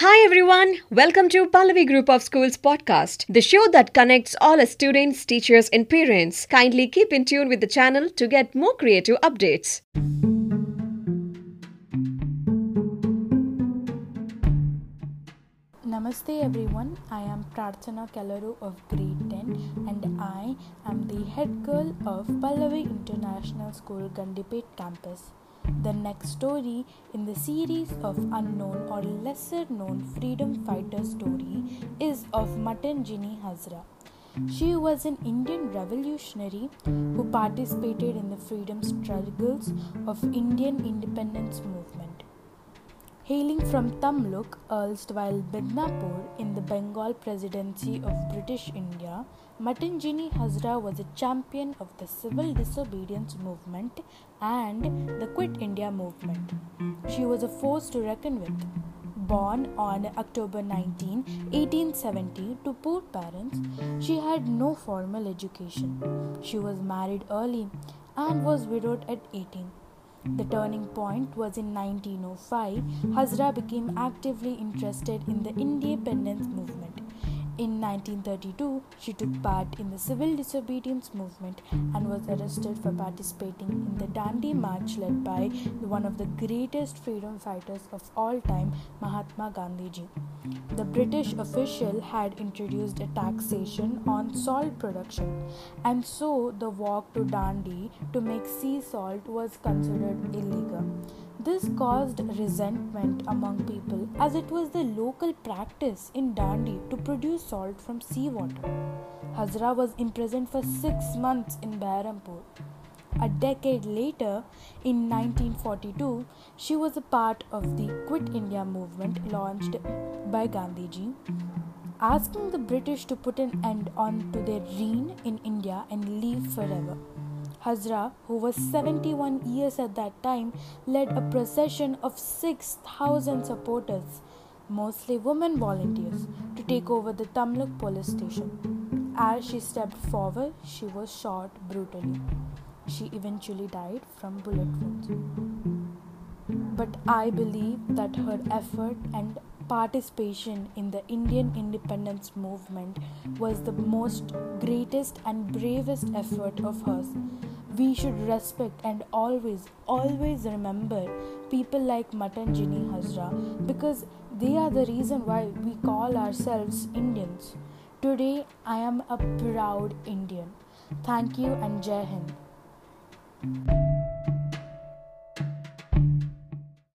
Hi everyone, welcome to Pallavi Group of Schools podcast, the show that connects all students, teachers, and parents. Kindly keep in tune with the channel to get more creative updates. Namaste everyone, I am Prarthana Kalaru of grade 10 and I am the head girl of Pallavi International School Gandipet campus. The next story in the series of unknown or lesser known freedom fighter story is of Matangini Hazra. She was an Indian revolutionary who participated in the freedom struggles of Indian independence movement. Hailing from Tamluk, erstwhile Midnapore, in the Bengal Presidency of British India, Matangini Hazra was a champion of the civil disobedience movement and the Quit India movement. She was a force to reckon with. Born on October 19, 1870, to poor parents, she had no formal education. She was married early and was widowed at 18. The turning point was in 1905. Hazra became actively interested in the independence movement. In 1932, she took part in the civil disobedience movement and was arrested for participating in the Dandi March led by one of the greatest freedom fighters of all time, Mahatma Gandhi. The British official had introduced a taxation on salt production, and so the walk to Dandi to make sea salt was considered illegal. This caused resentment among people as it was the local practice in Dandi to produce salt from seawater. Hazra was imprisoned for six months in Behrampur. A decade later, in 1942, she was a part of the Quit India movement launched by Gandhiji, asking the British to put an end on to their reign in India and leave forever. Hazra, who was 71 years at that time, led a procession of 6,000 supporters, mostly women volunteers, to take over the Tamluk police station. As she stepped forward, she was shot brutally. She eventually died from bullet wounds. But I believe that her effort and participation in the Indian independence movement was the most greatest and bravest effort of hers. We should respect and always, always remember people like Matangini Hazra because they are the reason why we call ourselves Indians. Today, I am a proud Indian. Thank you and Jai Hind.